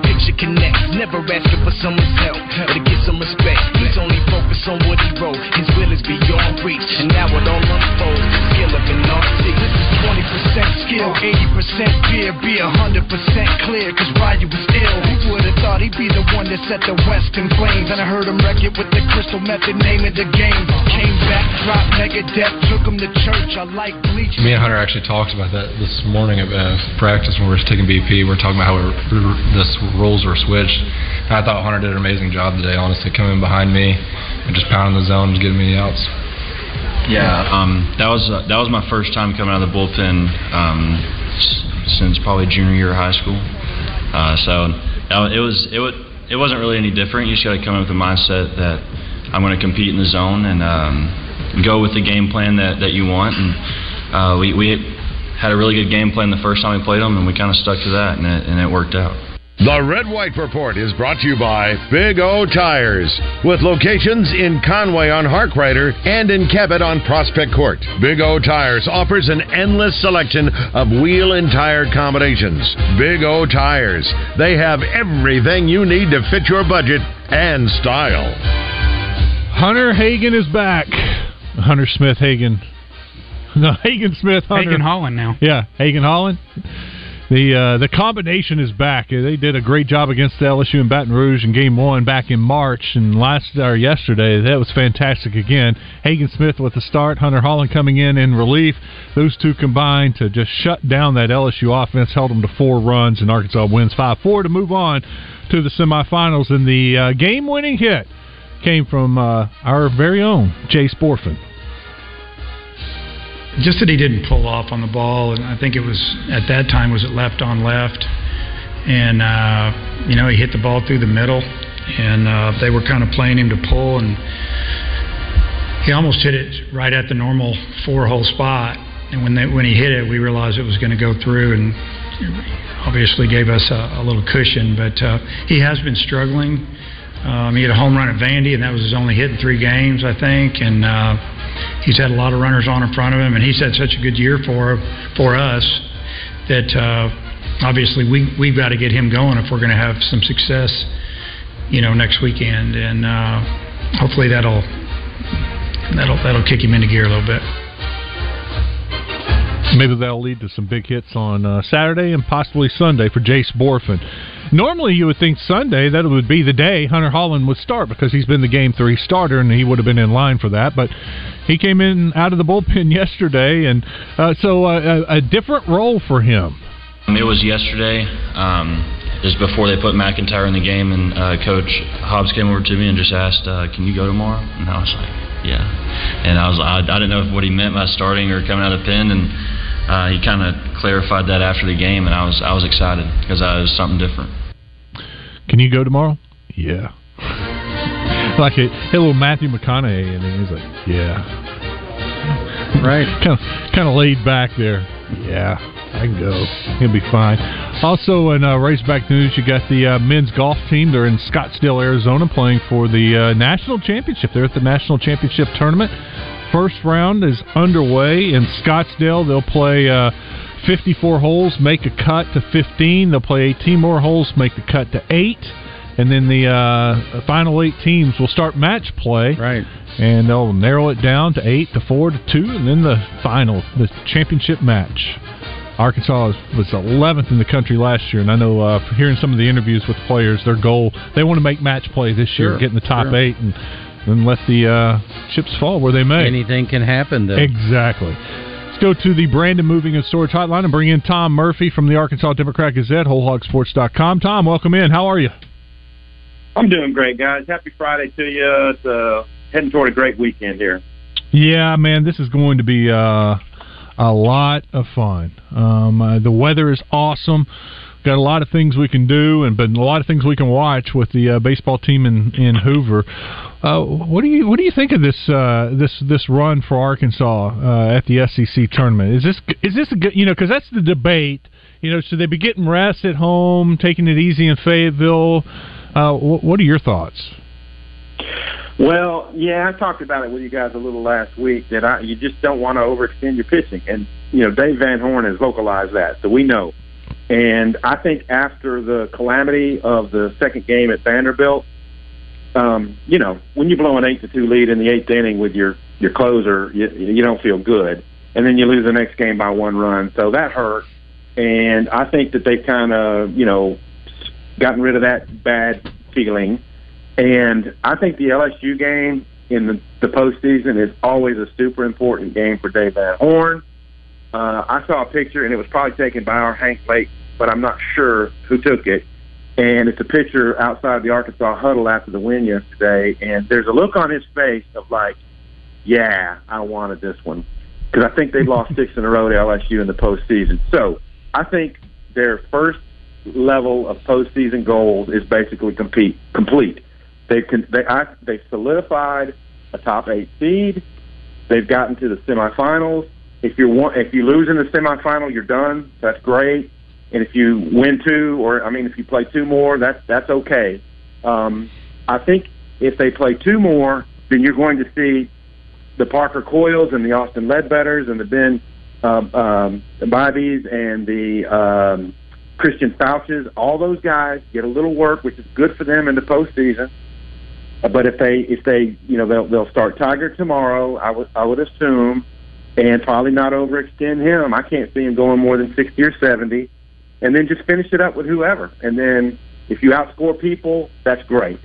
the picture connects. Never asking for someone's help or to get some respect. He's only focused on what he wrote. His will is beyond reach, and now it all unfolds. The skill of an. This is 20% skill, 80% fear, be 100% clear, cause Ryu was ill. Who would've thought he'd be the one that set the West in flames? And I heard him wreck it with the crystal method, name of the game. Came back, dropped Megadeth, took him to church. I like bleach. Me and Hunter actually talked about that this morning at uh, practice when we were taking BP. We were talking about how we were, the roles were switched. And I thought Hunter did an amazing job today, honestly, coming behind me and just pounding the zone and getting me the outs. Yeah, um, that was uh, that was my first time coming out of the bullpen um, s- since probably junior year of high school. Uh, so it was it was it wasn't really any different. You just got to come in with the mindset that I'm going to compete in the zone and um, go with the game plan that, that you want. And uh, we we had a really good game plan the first time we played them, and we kind of stuck to that, and it, and it worked out. The Red White Report is brought to you by Big O Tires, with locations in Conway on Harkrider and in Cabot on Prospect Court. Big O Tires offers an endless selection of wheel and tire combinations. Big O Tires, they have everything you need to fit your budget and style. Hunter Hagen is back. Hunter Smith Hagen. No, Hagen Smith. Hunter. Hagen Holland now. Yeah, Hagen Holland. The uh, the combination is back. They did a great job against LSU in Baton Rouge in Game One back in March, and last or yesterday that was fantastic again. Hagen Smith with the start, Hunter Hollan coming in in relief. Those two combined to just shut down that LSU offense, held them to four runs, and Arkansas wins five four to move on to the semifinals. And the uh, game winning hit came from uh, our very own Jace Bohrofen. Just that he didn't pull off on the ball, and I think it was at that time was it left on left, and uh, you know he hit the ball through the middle, and uh, they were kind of playing him to pull, and he almost hit it right at the normal four hole spot. And when they, when he hit it, we realized it was going to go through, and obviously gave us a, a little cushion. But uh, he has been struggling. Um, he had a home run at Vandy, and that was his only hit in three games, I think. And uh, he's had a lot of runners on in front of him, and he's had such a good year for for us that uh, obviously we we've got to get him going if we're going to have some success, you know, next weekend. And uh, hopefully that'll that'll that'll kick him into gear a little bit. Maybe that'll lead to some big hits on uh, Saturday and possibly Sunday for Jace Bohrofen. Normally, you would think Sunday that would be the day Hunter Hollan would start because he's been the game three starter and he would have been in line for that. But he came in out of the bullpen yesterday, and uh, so uh, a, a different role for him. It was yesterday, um, just before they put McEntire in the game, and uh, Coach Hobbs came over to me and just asked, uh, "Can you go tomorrow?" And I was like, "Yeah." And I was, I, I didn't know what he meant by starting or coming out of the pen, and uh, he kind of clarified that after the game, and I was, I was excited because I was something different. Can you go tomorrow? Yeah. like a, a little Matthew McConaughey, and he's like, "Yeah." Right. kind of kind of laid back there. Yeah, I can go. He'll be fine. Also, in uh, Razorback news, you got the uh, men's golf team. They're in Scottsdale, Arizona, playing for the uh, national championship. They're at the national championship tournament. First round is underway in Scottsdale. They'll play uh, 54 holes, make a cut to 15. They'll play 18 more holes, make the cut to eight. And then the uh, final eight teams will start match play. Right. And they'll narrow it down to eight, to four, to two, and then the final, the championship match. Arkansas was 11th in the country last year, and I know uh, hearing some of the interviews with players, their goal they want to make match play this year, Sure, get in the top sure. eight, and then let the uh, chips fall where they may. Anything can happen. Though. Exactly. Let's go to the Brandon Moving and Storage Hotline and bring in Tom Murphy from the Arkansas Democrat Gazette, WholeHogSports.com. Tom, welcome in. How are you? I'm doing great, guys. Happy Friday to you. It's uh, heading toward a great weekend here. Yeah, man, this is going to be uh, a lot of fun. Um, uh, the weather is awesome. Got a lot of things we can do, and but a lot of things we can watch with the uh, baseball team in in Hoover. Uh, what do you what do you think of this uh, this this run for Arkansas uh, at the SEC tournament? Is this is this a good you know because that's the debate. You know, should they be getting rest at home, taking it easy in Fayetteville? Uh, wh- what are your thoughts? Well, yeah, I talked about it with you guys a little last week that I you just don't want to overextend your pitching, and you know Dave Van Horn has vocalized that, so we know. And I think after the calamity of the second game at Vanderbilt, um, you know, when you blow an eight to two lead in the eighth inning with your your closer, you, you don't feel good, and then you lose the next game by one run, so that hurt. And I think that they've kind of you know gotten rid of that bad feeling. And I think the LSU game in the, the postseason is always a super important game for Dave Van Horn. Uh, I saw a picture, and it was probably taken by our Hank Lake, but I'm not sure who took it. And it's a picture outside the Arkansas huddle after the win yesterday, and there's a look on his face of like, yeah, I wanted this one. Because I think they've lost six in a row to LSU in the postseason. So I think their first level of postseason goals is basically compete, complete. They can they I, they solidified a top eight seed. They've gotten to the semifinals. If you want, if you lose in the semifinal, you're done. That's great. And if you win two, or I mean, if you play two more, that's that's okay. Um, I think if they play two more, then you're going to see the Parker Coyles and the Austin Ledbetters and the Ben um, um, Bobbies and the um, Christian Foutches, all those guys get a little work, which is good for them in the postseason. Uh, But if they if they you know they'll they'll start Tygart tomorrow, I would I would assume, and probably not overextend him. I can't see him going more than sixty or seventy, and then just finish it up with whoever. And then if you outscore people, that's great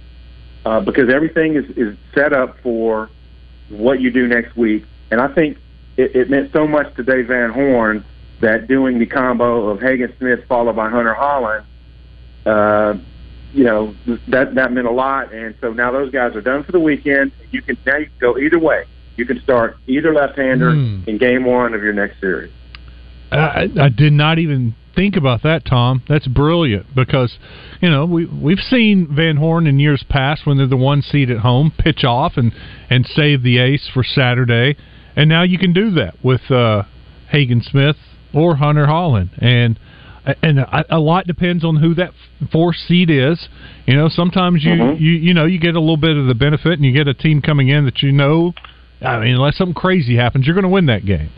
uh, because everything is is set up for what you do next week. And I think it, it meant so much to Dave Van Horn that doing the combo of Hagen Smith followed by Hunter Hollan, uh, you know, that that meant a lot. And so now those guys are done for the weekend. You can now you can go either way. You can start either left-hander Hmm. in game one of your next series. I, I did not even think about that, Tom. That's brilliant because you know we we've seen Van Horn in years past when they're the one seed at home pitch off and and save the ace for Saturday, and now you can do that with uh, Hagen Smith or Hunter Hollan and. And a, a lot depends on who that fourth seed is. You know, sometimes you, Mhm. you you know you get a little bit of the benefit, and you get a team coming in that you know. I mean, unless something crazy happens, you're going to win that game.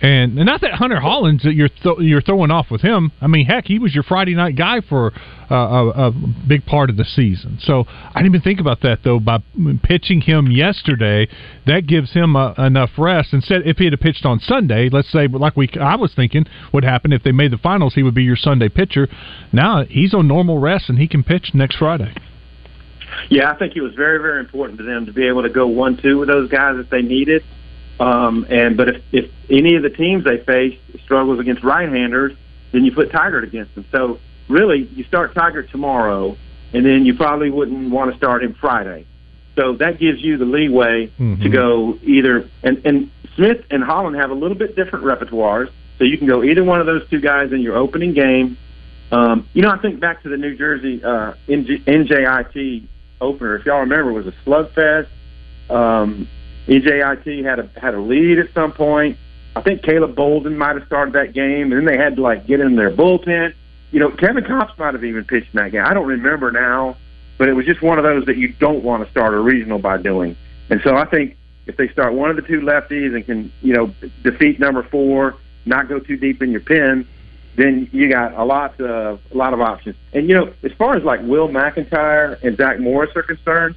And, and not that Hunter Hollins that you're th- you're throwing off with him. I mean, heck, he was your Friday night guy for uh, a, a big part of the season. So I didn't even think about that though. By pitching him yesterday, that gives him uh, enough rest. Instead, if he had pitched on Sunday, let's say, like we I was thinking would happen if they made the finals, he would be your Sunday pitcher. Now he's on normal rest and he can pitch next Friday. Yeah, I think it was very, very important to them to be able to go one-two with those guys if they needed. Um, and but if if any of the teams they face struggles against right-handers, then you put Tygart against them. So really, you start Tygart tomorrow, and then you probably wouldn't want to start him Friday. So that gives you the leeway Mhm. to go either. And and Smith and Hollan have a little bit different repertoires, so you can go either one of those two guys in your opening game. Um, you know, I think back to the New Jersey uh, NJ, NJIT opener. If y'all remember, was a slugfest. Um, NJIT had a had a lead at some point. I think Caleb Bolden might have started that game, and then they had to like get in their bullpen. You know, Kevin Kopps might have even pitched in that game. I don't remember now, but it was just one of those that you don't want to start a regional by doing. And so I think if they start one of the two lefties and can, you know, defeat number four, not go too deep in your pen, then you got a lot of a lot of options. And you know, as far as like Will McEntire and Zach Morris are concerned,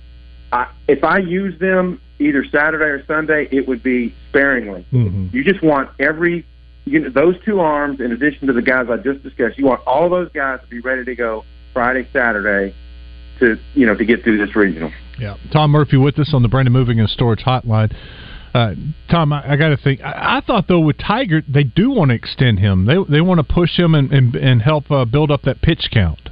I, if I use them either Saturday or Sunday, it would be sparingly. Mm-hmm. You just want every you know, those two arms, in addition to the guys I just discussed, you want all those guys to be ready to go Friday, Saturday, to you know to get through this regional. Yeah, Tom Murphy with us on the Brandon Moving and Storage Hotline. Uh, Tom, I, I got to think. I, I, thought though with Tygart, they do want to extend him. They they want to push him and and, and help uh, build up that pitch count.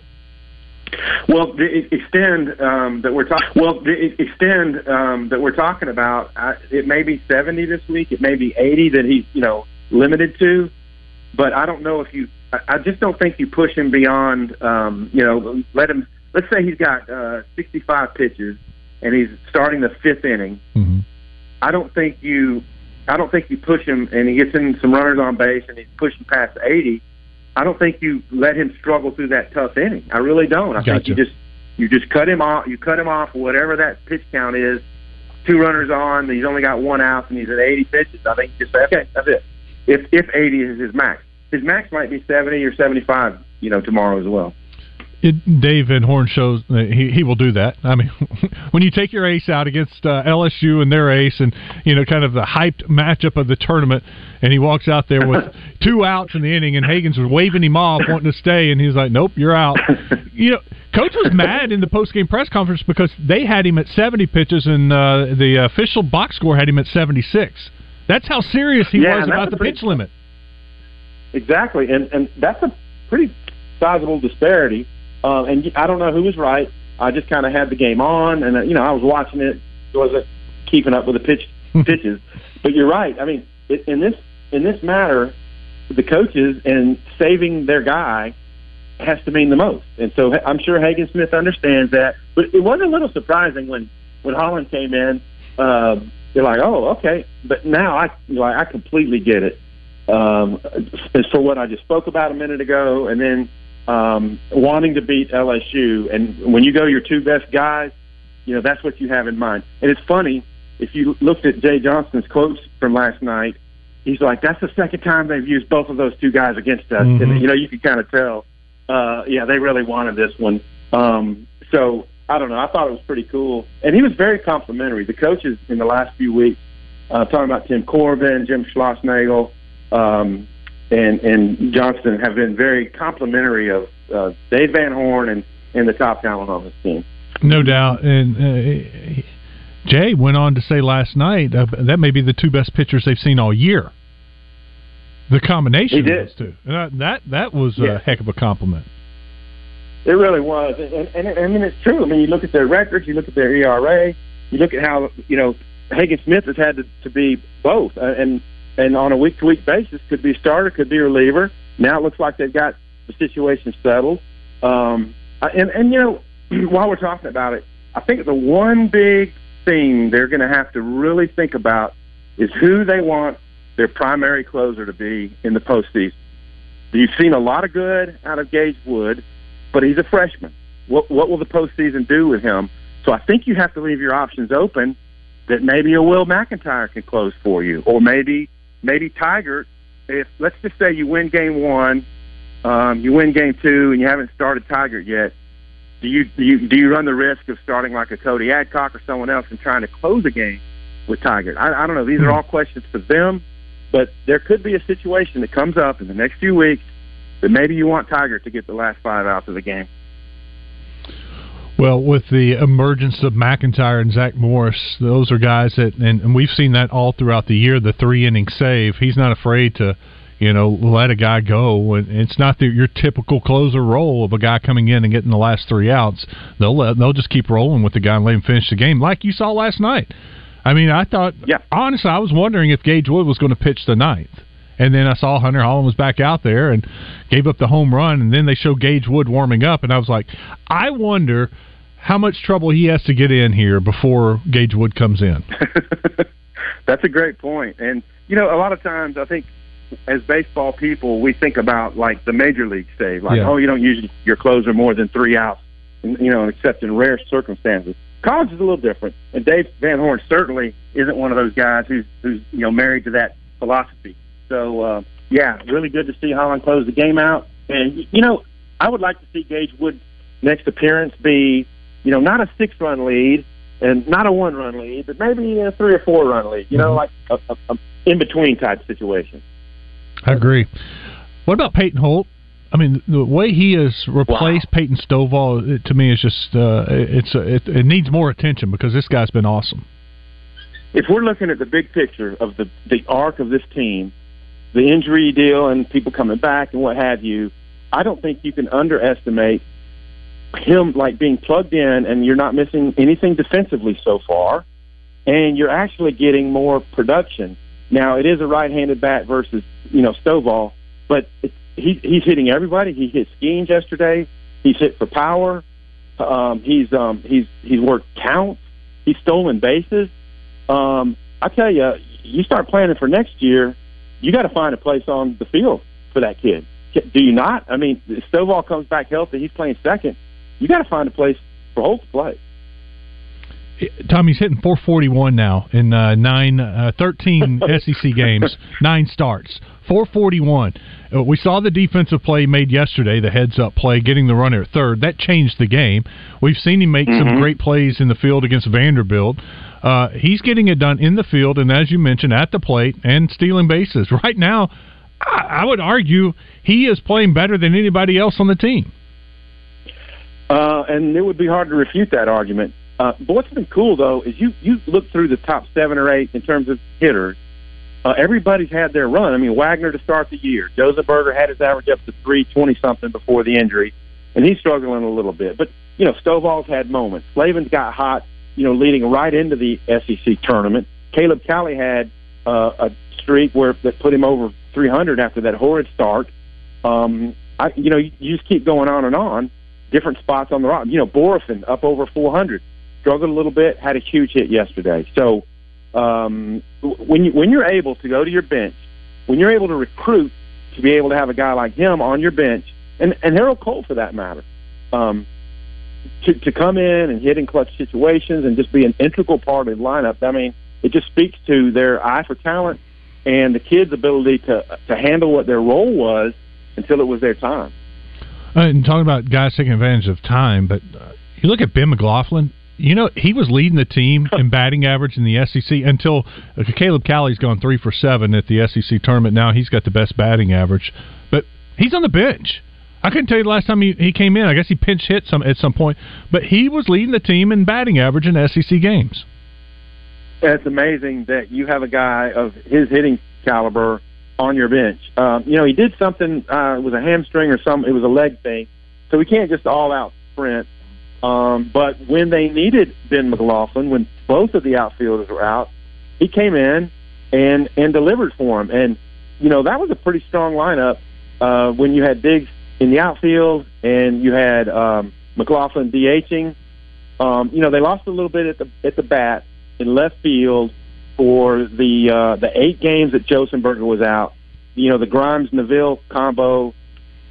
Well, the extend um, that we're talking. Well, the extend um, that we're talking about. I, it may be seventy this week. It may be eighty that he's you know limited to. But I don't know if you. I, I just don't think you push him beyond. Um, you know, let him. Let's say he's got uh, sixty-five pitches and he's starting the fifth inning. Mm-hmm. I don't think you. I don't think you push him and he gets in some runners on base and he's pushing past eighty. I don't think you let him struggle through that tough inning. I really don't. I gotcha. think you just you just cut him off. You cut him off whatever that pitch count is. Two runners on. He's only got one out, and he's at 80 pitches. I think you just say, okay, that's it. If if 80 is his max, his max might be 70 or 75. You know, tomorrow as well. It, Dave Van Horn shows that he he will do that. I mean, when you take your ace out against uh, LSU and their ace, and you know, kind of the hyped matchup of the tournament, and he walks out there with two outs in the inning, and Hagens was waving him off, wanting to stay, and he's like, "Nope, you're out." You know, coach was mad in the post game press conference because they had him at 70 pitches, and uh, the official box score had him at 76. That's how serious he Yeah, was about the pretty- pitch limit. Exactly, and and that's a pretty sizable disparity. Um, and I don't know who was right. I just kind of had the game on, and uh, you know I was watching it, wasn't keeping up with the pitch pitches. But you're right. I mean, it, in this in this matter, the coaches and saving their guy has to mean the most. And so I'm sure Hagen Smith understands that. But it was a little surprising when when Hollan came in. Uh, you're like, oh, okay. But now I know, I completely get it. Um, as for what I just spoke about a minute ago, and then um, wanting to beat LSU, and when you go your two best guys, you know that's what you have in mind. And it's funny if you looked at Jay Johnson's quotes from last night. He's like, "That's the second time they've used both of those two guys against us." Mhm. And you know, you can kind of tell. Uh, yeah, they really wanted this one. Um, so I don't know. I thought it was pretty cool, and he was very complimentary. The coaches in the last few weeks, uh, talking about Tim Corbin, Jim Schlossnagle, um, and and Johnson, have been very complimentary of uh, Dave Van Horn and and the top talent on this team. No doubt. And uh, Jay went on to say last night uh, that may be the two best pitchers they've seen all year. The combination of those two. And uh, that that was Yeah. a heck of a compliment. It really was, and, and, and I mean it's true. I mean, you look at their records, you look at their ERA, you look at how you know Hagen Smith has had to, to be both, uh, and and on a week to week basis could be starter, could be reliever. Now it looks like they've got the situation settled. Um, and and you know, while we're talking about it, I think the one big thing they're going to have to really think about is who they want their primary closer to be in the postseason. You've seen a lot of good out of Gage Wood but he's a freshman. What what will the postseason do with him? So I think you have to leave your options open. That maybe a Will McEntire can close for you, or maybe maybe Tygart. If let's just say you win game one, um, you win game two, and you haven't started Tygart yet. Do you do you do you run the risk of starting like a Cody Adcock or someone else and trying to close a game with Tygart? I, I don't know. These are all questions for them, but there could be a situation that comes up in the next few weeks that maybe you want Tygart to get the last five outs of the game. Well, with the emergence of McEntire and Zach Morris, those are guys that, and, and we've seen that all throughout the year. The three inning save, he's not afraid to, you know, let a guy go. And it's not the, your typical closer role of a guy coming in and getting the last three outs. They'll let, they'll just keep rolling with the guy and let him finish the game, like you saw last night. I mean, I thought, Yeah. honestly, I was wondering if Gage Wood was going to pitch the ninth. And then I saw Hunter Hollan was back out there and gave up the home run. And then they showed Gage Wood warming up. And I was like, I wonder how much trouble he has to get in here before Gage Wood comes in. That's a great point. And you know, a lot of times I think as baseball people, we think about like the major league save, like Yeah. oh, you don't use your closer more than three outs, you know, except in rare circumstances. college is a little different, and Dave Van Horn certainly isn't one of those guys who's who's you know married to that philosophy. So uh, yeah, really good to see Hollan close the game out. And you know, I would like to see Gage Wood's next appearance be, you know, not a six-run lead and not a one-run lead, but maybe a three or four-run lead. You know, like a, a, a in-between type situation. I agree. What about Peyton Holt? I mean, the way he has replaced Wow. Peyton Stovall it, to me is just uh, it's uh, it, it needs more attention because this guy's been awesome. if we're looking at the big picture of the the arc of this team, the injury deal and people coming back and what have you, I don't think you can underestimate him like being plugged in and you're not missing anything defensively so far, and you're actually getting more production. Now it is a right-handed bat versus you know Stovall, but he, he's hitting everybody. He hit Skenes yesterday. He's hit for power. Um, he's um, he's he's worked counts. He's stolen bases. Um, I tell you, you start planning for next year. You got to find a place on the field for that kid. Do you not? I mean, Stovall comes back healthy. He's playing second. You got to find a place for Holt to play. Tommy's hitting 441 now in uh, nine, uh, 13 SEC games, nine starts. 441. Uh, we saw the defensive play made yesterday, the heads up play, getting the runner at third. That changed the game. We've seen him make some great plays in the field against Vanderbilt. Uh, he's getting it done in the field, and as you mentioned, at the plate and stealing bases. Right now, I, I would argue he is playing better than anybody else on the team. Uh, and it would be hard to refute that argument. Uh, but what's been cool though is you you look through the top seven or eight in terms of hitters. Uh, everybody's had their run. I mean, Wegner to start the year. Josenberger had his average up to three twenty something before the injury, and he's struggling a little bit. But you know, Stovall's had moments. Slavens got hot. You know, leading right into the SEC tournament. Caleb Cali had uh, a streak where that put him over 300 after that horrid start. Um, I, you know, you, you just keep going on and on. Different spots on the rock. You know, Bohrofen up over 400. Struggled a little bit. Had a huge hit yesterday. So um, when you when you're able to go to your bench, when you're able to recruit to be able to have a guy like him on your bench, and and Harold Coll for that matter, um, to to come in and hit in clutch situations and just be an integral part of the lineup. I mean, it just speaks to their eye for talent and the kids' ability to to handle what their role was until it was their time. Uh, and talking about guys taking advantage of time, but uh, you look at Ben McLaughlin. You know he was leading the team in batting average in the SEC until uh, Caleb Cali's gone three for seven at the SEC tournament. Now he's got the best batting average, but he's on the bench. I couldn't tell you the last time he, he came in. I guess he pinch hit some at some point, but he was leading the team in batting average in SEC games. It's amazing that you have a guy of his hitting caliber on your bench. Um, you know, he did something uh, it was a hamstring or some. It was a leg thing, so he can't just all out sprint. Um, but when they needed Ben McLaughlin, when both of the outfielders were out, he came in and and delivered for him. And you know that was a pretty strong lineup uh, when you had Diggs in the outfield and you had um, McLaughlin DHing. Um, you know they lost a little bit at the at the bat in left field for the uh, the eight games that Josenberger was out. You know the Grimes Neville combo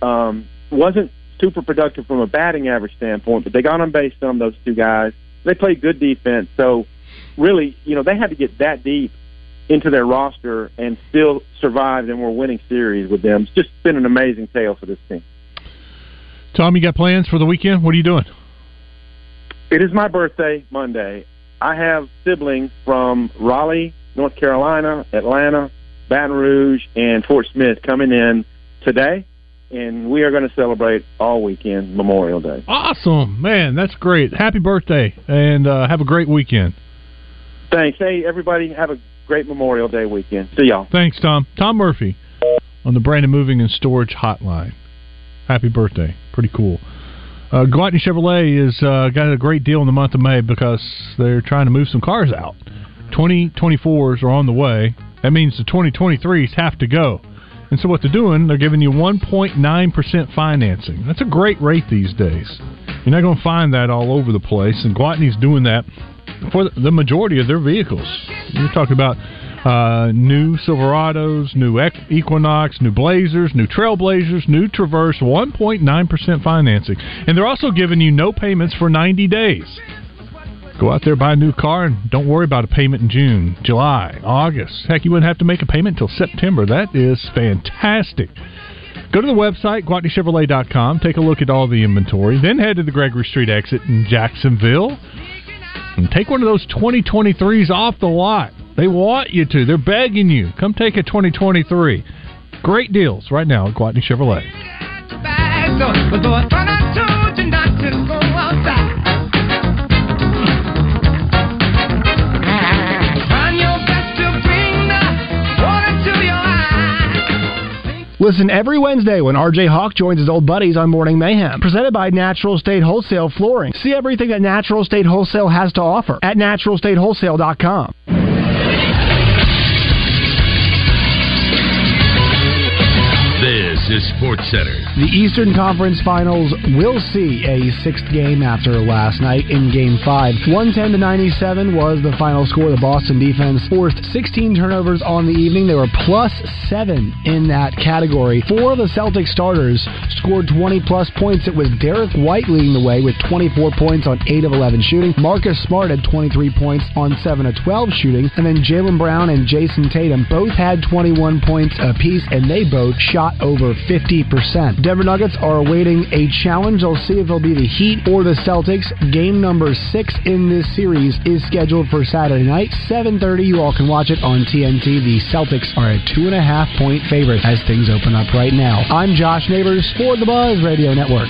um, wasn't super productive from a batting average standpoint, but they got on base on those two guys. They played good defense, so really, you know, they had to get that deep into their roster and still survived and were winning series with them. It's just been an amazing tale for this team. Tom, you got plans for the weekend? What are you doing? It is my birthday Monday. I have siblings from Raleigh, North Carolina, Atlanta, Baton Rouge, and Fort Smith coming in today, and we are going to celebrate all weekend Memorial Day. Awesome, man. That's great. Happy birthday, and uh, have a great weekend. Thanks. Hey, everybody, have a great Memorial Day weekend. See y'all. Thanks, Tom. Tom Murphy on the Brandon Moving and Storage Hotline. Happy birthday. Pretty cool. Uh, Chevrolet has uh, got a great deal in the month of May because they're trying to move some cars out. 2024s are on the way. That means the 2023s have to go. And so what they're doing, they're giving you 1.9% financing. That's a great rate these days. You're not going to find that all over the place, and Gwatney's doing that for the majority of their vehicles. You're talking about uh, new Silverados, new Equinox, new Blazers, new Trailblazers, new Traverse, 1.9% financing. And they're also giving you no payments for 90 days. Go out there, buy a new car, and don't worry about a payment in June, July, August. Heck, you wouldn't have to make a payment until September. That is fantastic. Go to the website, GwatneyChevrolet.com, take a look at all the inventory, then head to the Gregory Street exit in Jacksonville and take one of those 2023s off the lot. They want you to. They're begging you. Come take a 2023. Great deals right now at Gwatney Chevrolet. Listen every Wednesday when RJ Hawk joins his old buddies on Morning Mayhem. Presented by Natural State Wholesale Flooring. See everything that Natural State Wholesale has to offer at naturalstatewholesale.com. Is Sports Center. The Eastern Conference Finals will see a sixth game after last night in Game 5. 110 to 97 was the final score. The Boston defense forced 16 turnovers on the evening. They were plus 7 in that category. Four of the Celtics starters scored 20 plus points. It was Derrick White leading the way with 24 points on 8 of 11 shooting. Marcus Smart had 23 points on 7 of 12 shooting. And then Jaylen Brown and Jayson Tatum both had 21 points apiece, and they both shot over 50%. Denver Nuggets are awaiting a challenge. They'll see if it'll be the Heat or the Celtics. Game number six in this series is scheduled for Saturday night, 7:30. You all can watch it on TNT. The Celtics are a two and a half point favorite as things open up right now. I'm Josh Neighbors for the Buzz Radio Network.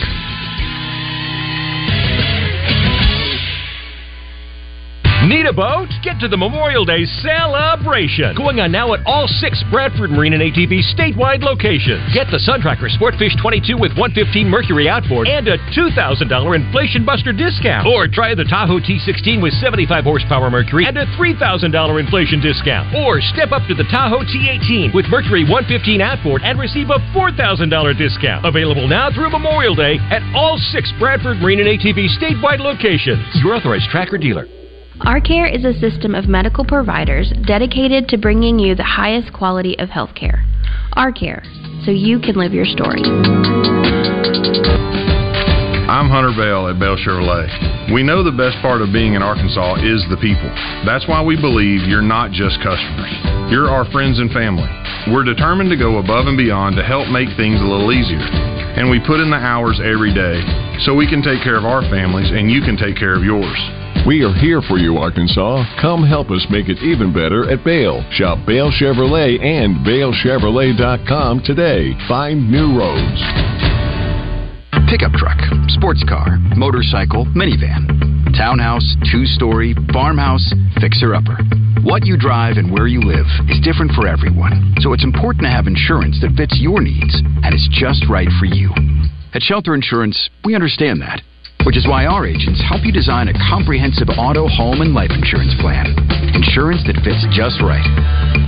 Need a boat? Get to the Memorial Day celebration. Going on now at all six Bradford Marine and ATV statewide locations. Get the Suntracker Sportfish 22 with 115 Mercury outboard and a $2,000 Inflation Buster discount. Or try the Tahoe T16 with 75 horsepower Mercury and a $3,000 inflation discount. Or step up to the Tahoe T18 with Mercury 115 outboard and receive a $4,000 discount. Available now through Memorial Day at all six Bradford Marine and ATV statewide locations. Your authorized tracker dealer. Our Care is a system of medical providers dedicated to bringing you the highest quality of healthcare. Our Care, so you can live your story. I'm Hunter Bale at Bale Chevrolet. We know the best part of being in Arkansas is the people. That's why we believe you're not just customers. You're our friends and family. We're determined to go above and beyond to help make things a little easier. And we put in the hours every day so we can take care of our families and you can take care of yours. We are here for you, Arkansas. Come help us make it even better at Bale. Shop Bale Chevrolet and BaleChevrolet.com today. Find new roads. Pickup truck, sports car, motorcycle, minivan, townhouse, two story, farmhouse, fixer upper. What you drive and where you live is different for everyone, so it's important to have insurance that fits your needs and is just right for you. At Shelter Insurance, we understand that, which is why our agents help you design a comprehensive auto, home, and life insurance plan. Insurance that fits just right.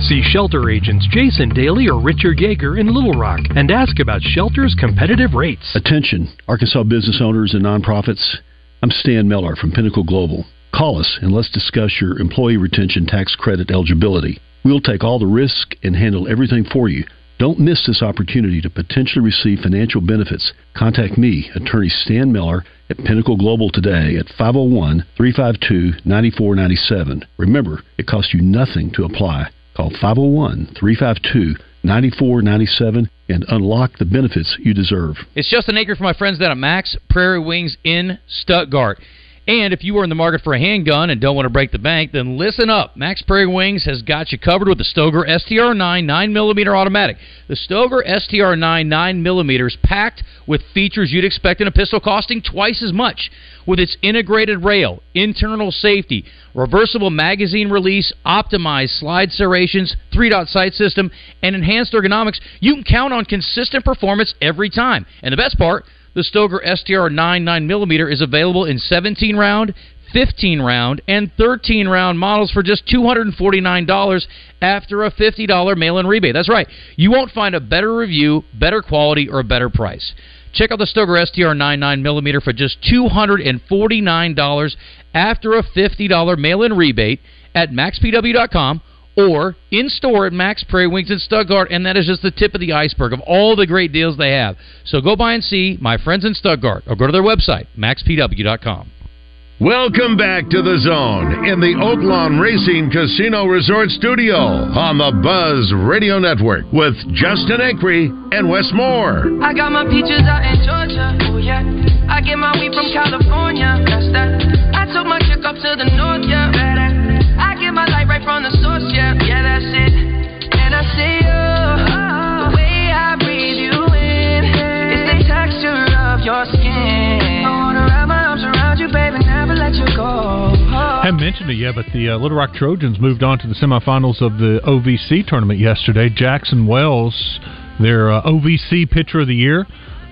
See shelter agents Jason Daly or Richard Yeager in Little Rock and ask about Shelter's competitive rates. Attention, Arkansas business owners and nonprofits. I'm Stan Miller from Pinnacle Global. Call us and let's discuss your employee retention tax credit eligibility. We'll take all the risk and handle everything for you. Don't miss this opportunity to potentially receive financial benefits. Contact me, attorney Stan Miller, at Pinnacle Global today at 501 352 9497. Remember, it costs you nothing to apply. Call 501 352 9497 and unlock the benefits you deserve. It's Justin Acree for my friends down at Max Prairie Wings in Stuttgart. And if you are in the market for a handgun and don't want to break the bank, then listen up. Max Prairie Wings has got you covered with the Stoeger STR9 9mm automatic. The Stoeger STR9 9mm is packed with features you'd expect in a pistol costing twice as much. With its integrated rail, internal safety, reversible magazine release, optimized slide serrations, 3-dot sight system, and enhanced ergonomics, you can count on consistent performance every time. And the best part, the Stoeger STR 9 9mm is available in 17 round, 15 round, and 13 round models for just $249 after a $50 mail in rebate. That's right. You won't find a better review, better quality, or a better price. Check out the Stoeger STR 9 9mm for just $249 after a $50 mail in rebate at maxpw.com or in store at Max Prairie Wings in Stuttgart, and that is just the tip of the iceberg of all the great deals they have. So go by and see my friends in Stuttgart, or go to their website, maxpw.com. Welcome back to the zone in the Oaklawn Racing Casino Resort Studio on the Buzz Radio Network with Justin Acree and Wes Moore. I got my peaches out in Georgia, oh yeah. I get my weed from California, that's that. I took my chick up to the north, yeah. From the source, yeah. Yeah, that's it. And I see you, the way I breathe you in, it's the texture of your skin. I. Haven't mentioned it yet, but the uh, Little Rock Trojans moved on to the semifinals of the OVC tournament yesterday. Jackson Wells, their uh, OVC Pitcher of the Year,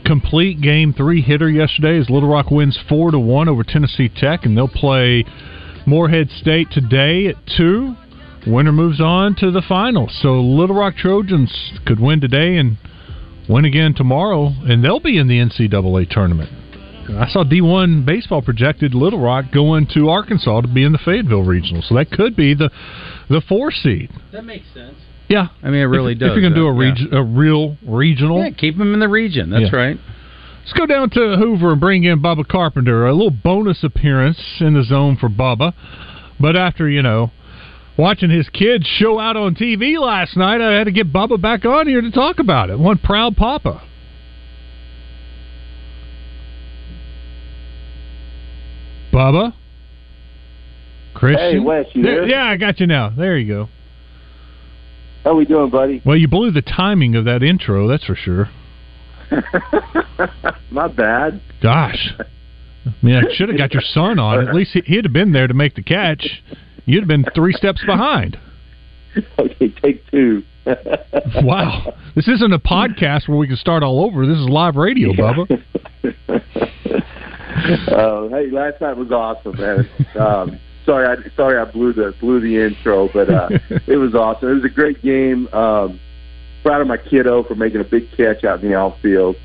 complete game three hitter yesterday as Little Rock wins four to one over Tennessee Tech, and they'll play Morehead State today at two. Winner moves on to the finals. So Little Rock Trojans could win today and win again tomorrow, and they'll be in the NCAA tournament. I saw D1 baseball projected Little Rock going to Arkansas to be in the Fayetteville regional, so that could be the the four seed. That makes sense. Yeah, I mean, it really if, does. If you're going to do a, uh, reg- a real regional, Yeah, keep them in the region. That's Yeah. right. Let's go down to Hoover and bring in Bubba Carpenter. A little bonus appearance in the zone for Bubba. But after, you know, watching his kids show out on TV last night, I had to get Bubba back on here to talk about it. One proud papa. Bubba? Christian? Hey, Wes, you there? Yeah, I got you now. There you go. How we doing, buddy? Well, you blew the timing of that intro, that's for sure. Not bad. Gosh. I mean, I should have got your son on. At least he'd have been there to make the catch. You'd have been three steps behind. Okay, take two. Wow. This isn't a podcast where we can start all over. This is live radio, Bubba. uh, hey, last night was awesome, man. Um, sorry, I sorry I blew the blew the intro, but uh, it was awesome. It was a great game. Um, proud of my kiddo for making a big catch out in the outfield.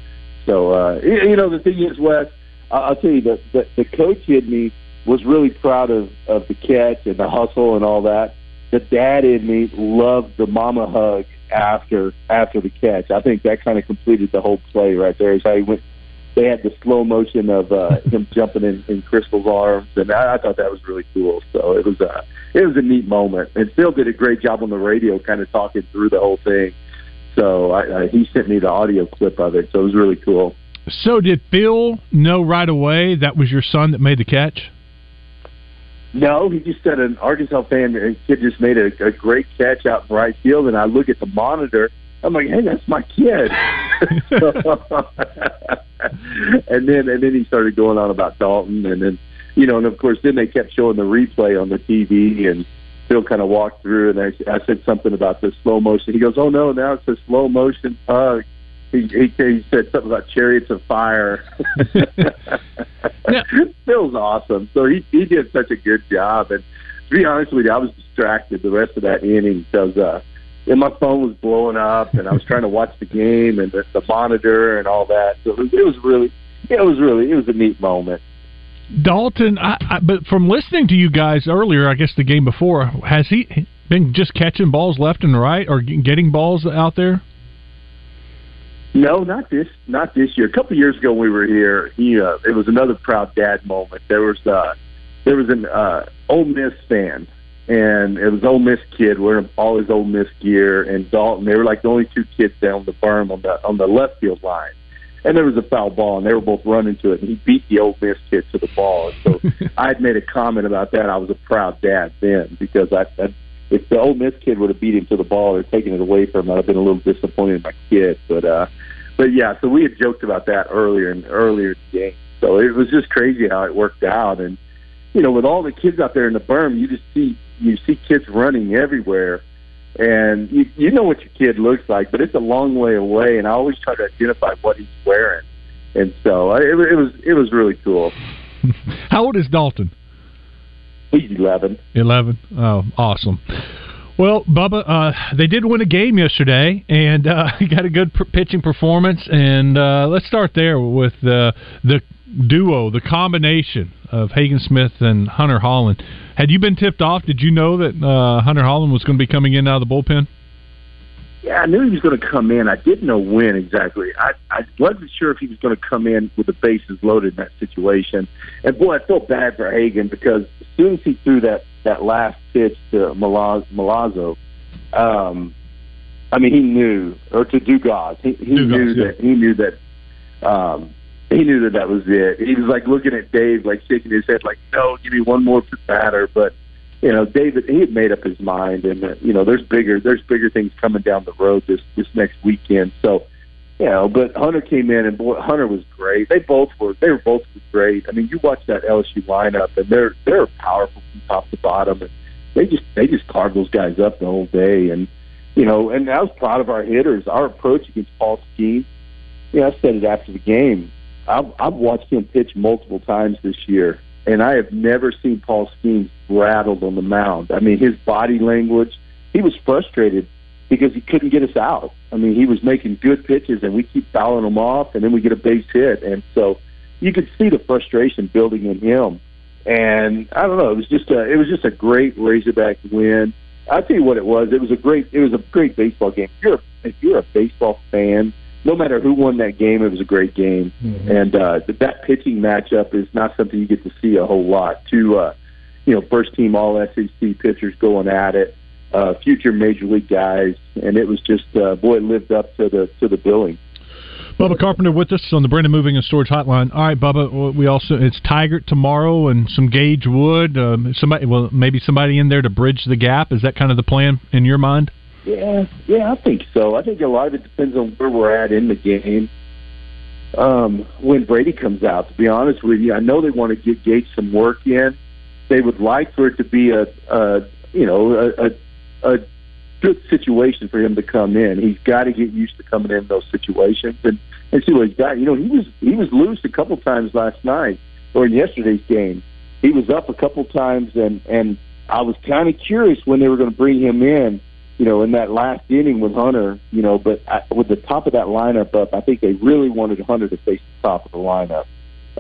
So uh, you, know the thing is, Wes, I- I'll tell you the, the the coach in me was really proud of of the catch and the hustle and all that. The dad in me loved the mama hug after after the catch. I think that kind of completed the whole play right there. Is how he went they had the slow motion of uh, him jumping in, in Crystal's arms, and I, I thought that was really cool. So it was a it was a neat moment, and Phil did a great job on the radio, kind of talking through the whole thing. So I, I, he sent me the audio clip of it, so it was really cool. So, did Phil know right away that was your son that made the catch? No, he just said an Arkansas fan a kid just made a, a great catch out in right field, and I look at the monitor. I'm like, hey, that's my kid. and then and then he started going on about Dalton, and then you know, and of course, then they kept showing the replay on the TV, and Phil kind of walked through, and I, I said something about the slow motion. He goes, oh no, now it's a slow motion hug. He, he, he said something about chariots of fire. Phil's awesome. So he he did such a good job. And to be honest with you, I was distracted the rest of that inning because uh, and my phone was blowing up, and I was trying to watch the game and the, the monitor and all that. So it was, it was really, it was really, it was a neat moment. Dalton, I, I, but from listening to you guys earlier, I guess the game before, has he been just catching balls left and right or getting balls out there? No, not this, not this year. A couple of years ago, we were here. He, uh, it was another proud dad moment. There was, uh, there was an uh, Ole Miss fan, and it was Ole Miss kid wearing all his Ole Miss gear, and Dalton. They were like the only two kids down the berm on the on the left field line. And there was a foul ball, and they were both running to it, and he beat the Ole Miss kid to the ball. And so I had made a comment about that. I was a proud dad then because I, I if the Ole Miss kid would have beat him to the ball or taken it away from him, I'd have been a little disappointed in my kid. But uh, but yeah, so we had joked about that earlier in earlier in the game. So it was just crazy how it worked out, and you know, with all the kids out there in the berm, you just see you see kids running everywhere, and you you know what your kid looks like, but it's a long way away, and I always try to identify what he's wearing, and so uh, it, it was it was really cool. How old is Dalton? He's eleven. Eleven. Oh, awesome. Well, Bubba, uh, they did win a game yesterday, and uh, got a good pitching performance. And uh, let's start there with uh, the duo, the combination of Hagen Smith and Hunter Hollan. Had you been tipped off? Did you know that uh, Hunter Hollan was going to be coming in out of the bullpen? Yeah, I knew he was going to come in. I didn't know when exactly. I I wasn't sure if he was going to come in with the bases loaded in that situation. And boy, I felt bad for Hagen because as soon as he threw that that last pitch to Malaz, Malazzo, um, I mean, he knew, or to Dugas, he, he Dugas, knew yeah. that he knew that um, he knew that that was it. He was like looking at Dave, like shaking his head, like, "No, give me one more batter." But you know, David, he had made up his mind, and uh, you know, there's bigger, there's bigger things coming down the road this this next weekend. So, you know, but Hunter came in, and boy, Hunter was great. They both were, they were both great. I mean, you watch that LSU lineup, and they're they're powerful from top to bottom, and they just they just carved those guys up the whole day, and you know, and I was proud of our hitters. Our approach against Paul Skenes, you know, I said it after the game. I've, I've watched him pitch multiple times this year, and I have never seen Paul Skenes rattled on the mound. I mean, his body language, he was frustrated because he couldn't get us out. I mean, he was making good pitches, and we keep fouling them off, and then we get a base hit, and so you could see the frustration building in him. And I don't know, it was just a, it was just a great Razorback win. I'll tell you what it was. It was a great, it was a great baseball game. If you're, if you're a baseball fan, no matter who won that game, it was a great game. Mm-hmm. And uh, that pitching matchup is not something you get to see a whole lot. Two, uh, you know, first team All SEC pitchers going at it, uh, future major league guys, and it was just, uh, boy, it lived up to the to the billing. Bubba Carpenter with us on the Brandon Moving and Storage Hotline. All right, Bubba, we also it's Tygart tomorrow and some Gage Wood. Um, somebody, well, maybe somebody in there to bridge the gap. Is that kind of the plan in your mind? Yeah, yeah, I think so. I think a lot of it depends on where we're at in the game. Um, when Brady comes out, to be honest with you, I know they want to get Gage some work in. They would like for it to be a, a you know, a, a, a good situation for him to come in. He's got to get used to coming in those situations and and see what he's got. You know, he was he was loose a couple times last night or in yesterday's game. He was up a couple times, and and I was kind of curious when they were going to bring him in. You know, in that last inning with Hunter. You know, but I, with the top of that lineup up, I think they really wanted Hunter to face the top of the lineup.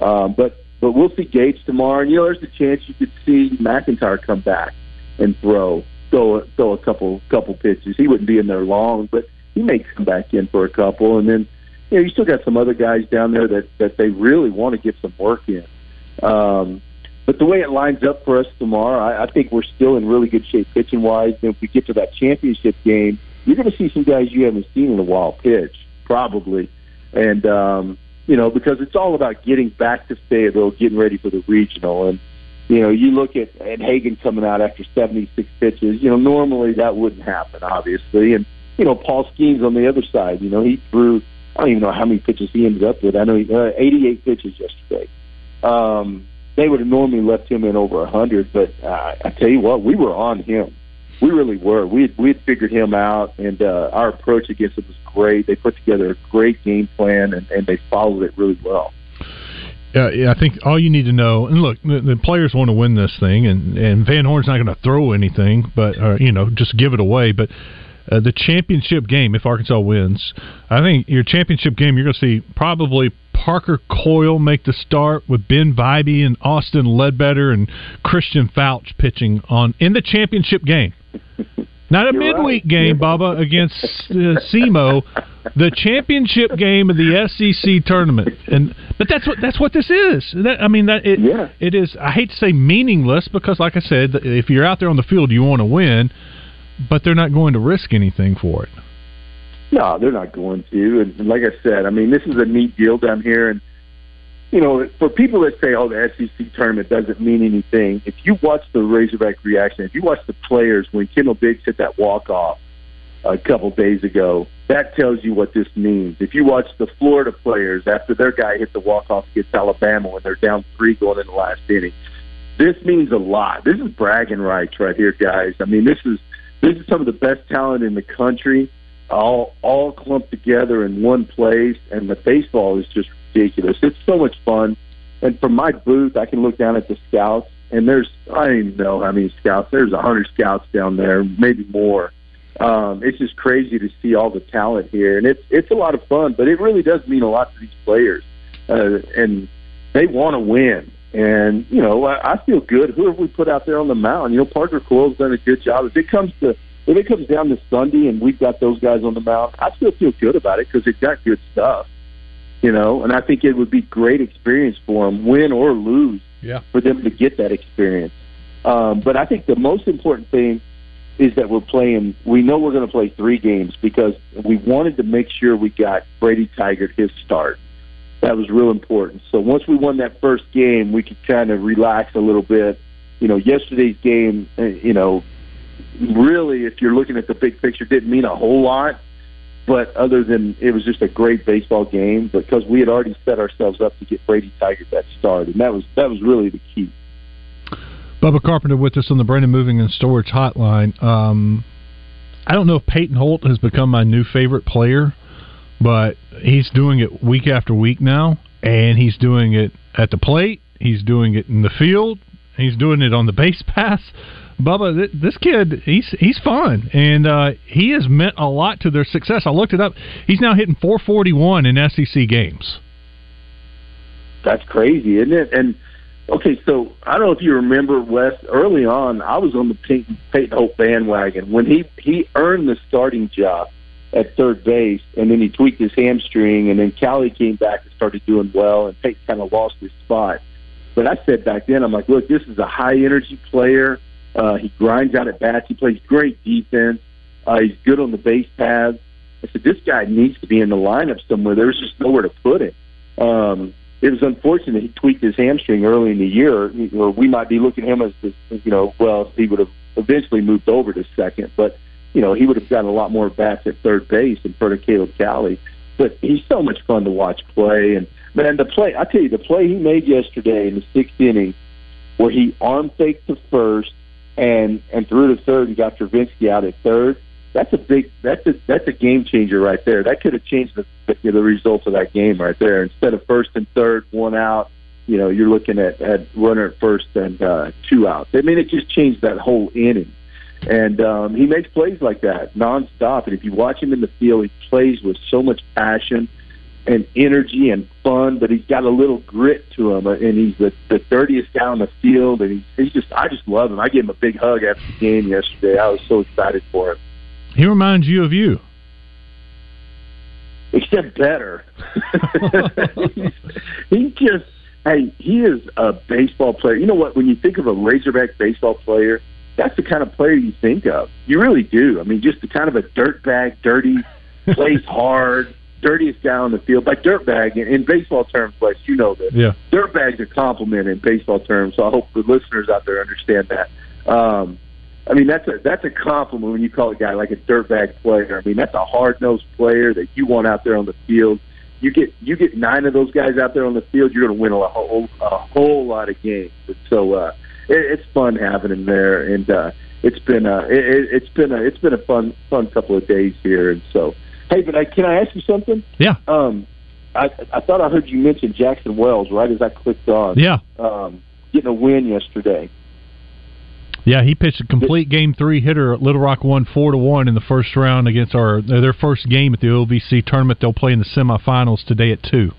Um, but but we'll see Gates tomorrow, and you know, there's a chance you could see McEntire come back and throw throw throw a couple couple pitches. He wouldn't be in there long, but he may come back in for a couple, and then you know you still got some other guys down there that that they really want to get some work in. Um, but the way it lines up for us tomorrow, I, I think we're still in really good shape pitching wise. And if we get to that championship game, you're going to see some guys you haven't seen in a while pitch, probably. And um, you know, because it's all about getting back to Fayetteville, getting ready for the regional, and you know, you look at, at Hagen coming out after 76 pitches. You know, normally that wouldn't happen, obviously. And you know, Paul Skenes on the other side. You know, he threw I don't even know how many pitches he ended up with. I know he, uh, 88 pitches yesterday. Um, they would have normally left him in over a 100, but uh, I tell you what, we were on him. We really were. We we had figured him out, and uh, our approach against him was great. They put together a great game plan, and, and they followed it really well. Yeah, yeah, I think all you need to know, and look, the, the players want to win this thing, and and Van Horn's not going to throw anything, but uh, you know, just give it away. But uh, the championship game, if Arkansas wins, I think your championship game, you're going to see probably Parker Coyle make the start with Ben Bybee and Austin Ledbetter and Christian Foutch pitching on in the championship game. Not a You're midweek right. game, Bubba, against uh, SEMO, the championship game of the SEC tournament. And but that's what that's what this is. That, I mean, that it, Yeah. it is. I hate to say meaningless because, like I said, if you're out there on the field, you want to win, but they're not going to risk anything for it. No, they're not going to. And like I said, I mean, this is a neat deal down here. And, you know, for people that say, oh, the SEC tournament doesn't mean anything, if you watch the Razorback reaction, if you watch the players when Kendall Diggs hit that walk-off a couple days ago, that tells you what this means. If you watch the Florida players after their guy hit the walk-off against Alabama when they're down three going in the last inning, this means a lot. This is bragging rights right here, guys. I mean, this is this is some of the best talent in the country all all clumped together in one place, and the baseball is just ridiculous. It's so much fun. And from my booth, I can look down at the scouts, and there's I don't even know how many scouts. There's a hundred scouts down there, maybe more. Um, it's just crazy to see all the talent here, and it's it's a lot of fun. But it really does mean a lot to these players, uh, and they want to win. And you know, I, I feel good. Who have we put out there on the mound? You know, Parker Coyle's done a good job. If it comes to if it comes down to Sunday and we've got those guys on the mound, I still feel good about it because they've got good stuff, you know. And I think it would be great experience for them, win or lose, Yeah. for them to get that experience. Um, but I think the most important thing is that we're playing. We know we're going to play three games because we wanted to make sure we got Brady Tygart his start. That was real important. So once we won that first game, we could kind of relax a little bit. You know, yesterday's game, uh, you know, really, if you're looking at the big picture, didn't mean a whole lot. But other than it was just a great baseball game because we had already set ourselves up to get Brady Tygart that start, and that was that was really the key. Bubba Carpenter with us on the Brandon Moving and Storage Hotline. Um, I don't know if Peyton Holt has become my new favorite player, but he's doing it week after week now, and he's doing it at the plate. He's doing it in the field. He's doing it on the base pass. Bubba, th- this kid, he's he's fun, and uh, he has meant a lot to their success. I looked it up. He's now hitting 441 in SEC games. That's crazy, isn't it? And okay, so I don't know if you remember Wes. Early on, I was on the Peyton, Peyton Holt bandwagon when he he earned the starting job at third base, and then he tweaked his hamstring, and then Cali came back and started doing well, and Peyton kind of lost his spot. But I said back then, I'm like, look, this is a high energy player. Uh, he grinds out at bats. He plays great defense. Uh, he's good on the base paths. I said, this guy needs to be in the lineup somewhere. There was just nowhere to put him. Um, it was unfortunate he tweaked his hamstring early in the year. Know, we might be looking at him as, the, you know, well, he would have eventually moved over to second, but you know, he would have gotten a lot more bats at third base in front of Caleb Cali. But he's so much fun to watch play. And man, the play I tell you, the play he made yesterday in the sixth inning, where he arm faked to first and and threw to third and got Travinski out at third. That's a big. That's a that's a game changer right there. That could have changed the the, the results of that game right there. Instead of first and third, one out, you know, you're looking at at runner at first and uh, two outs. I mean, it just changed that whole inning. And um, he makes plays like that nonstop. And if you watch him in the field, he plays with so much passion and energy and fun. But he's got a little grit to him, uh, and he's the the dirtiest guy on the field. And he's, he's just, I just love him. I gave him a big hug after the game yesterday. I was so excited for him. He reminds you of you. except better. he just, hey, he is a baseball player. You know what? When you think of a Razorback baseball player, that's the kind of player you think of. You really do. I mean, just the kind of a dirtbag, dirty, plays hard, dirtiest guy on the field. By dirtbag, in, in baseball terms, Wes, you know this. Yeah. Dirtbag's a compliment in baseball terms, so I hope the listeners out there understand that. Um, I mean, that's a that's a compliment when you call a guy like a dirtbag player. I mean, that's a hard nosed player that you want out there on the field. You get you get nine of those guys out there on the field, you're going to win a whole a whole lot of games. And so uh, it, it's fun having him there, and uh, it's been a it, it's been a it's been a fun fun couple of days here. And so, hey, but I, can I ask you something? Yeah. Um, I I thought I heard you mention Jackson Wells right as I clicked on. Yeah. Um, getting a win yesterday. Yeah, he pitched a complete game three hitter. At Little Rock won four to one in the first round against our their first game at the OVC tournament. They'll play in the semifinals today at two.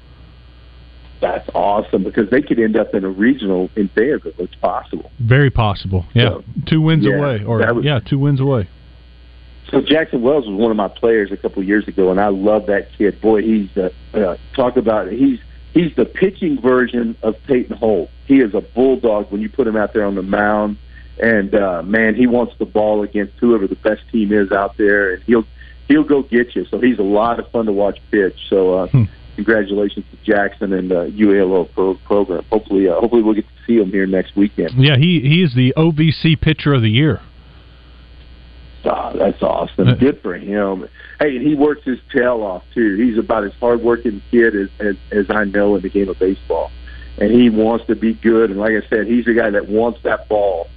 That's awesome because they could end up in a regional in Fayetteville. It's possible. Very possible. Yeah, So, two wins yeah, away, or was- yeah, two wins away. So Jackson Wells was one of my players a couple of years ago, and I love that kid. Boy, he's uh, uh, talk about he's he's the pitching version of Peyton Holt. He is a bulldog when you put him out there on the mound, and uh, man, he wants the ball against whoever the best team is out there, and he'll he'll go get you. So he's a lot of fun to watch pitch. So uh, congratulations to Jackson and uh, UALO pro- program. Hopefully, uh, hopefully we'll get to see him here next weekend. Yeah, he he is the OVC pitcher of the year. Ah, that's awesome. Good for him. Hey, and he works his tail off too. He's about as hardworking kid as, as as I know in the game of baseball, and he wants to be good. And like I said, he's a guy that wants that ball.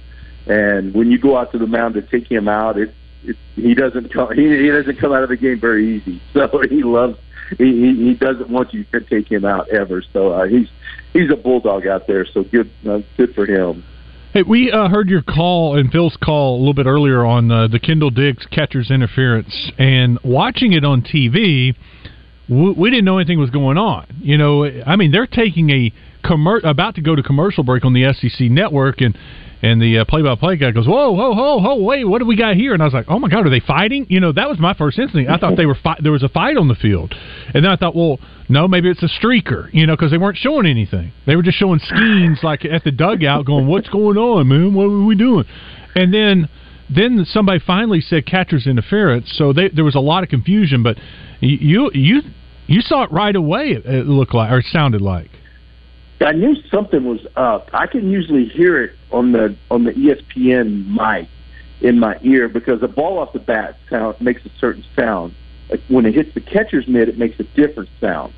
And when you go out to the mound to take him out, it, it he doesn't come he, he doesn't come out of the game very easy. So he loves he he, he doesn't want you to take him out ever. So uh, he's he's a bulldog out there. So good uh, good for him. Hey, we uh, heard your call and Phil's call a little bit earlier on uh, the Kendall Diggs catcher's interference, and watching it on TV, we, didn't know anything was going on. You know, I mean, they're taking a commer- about to go to commercial break on the SEC network, and and the uh, play-by-play guy goes, "Whoa, whoa, whoa, whoa, wait, what do we got here?" And I was like, "Oh my god, are they fighting?" You know, that was my first instinct. I thought they were fi- there was a fight on the field, and then I thought, well, no, maybe it's a streaker, you know, because they weren't showing anything. They were just showing Skenes like at the dugout, going, "What's going on, man? What are we doing?" And then then somebody finally said catcher's interference, so they, there was a lot of confusion. But you you you saw it right away. It, looked like or it sounded like. I knew something was up. I can usually hear it on the on the ESPN mic in my ear because a ball off the bat sound makes a certain sound. Like when it hits the catcher's mitt, it makes a different sound.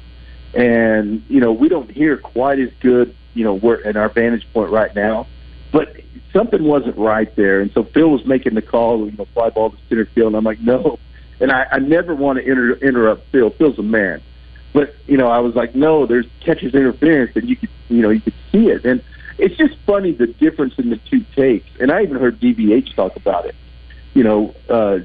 And you know we don't hear quite as good. You know we're at our vantage point right now, but something wasn't right there. And so Phil was making the call, you know, fly ball to center field, and I'm like, no. And I, I never want to inter- interrupt Phil. Phil's a man. But you know, I was like, no, there's catcher's interference, and you could, you know, you could see it, and it's just funny the difference in the two takes. And I even heard DVH talk about it. You know, uh,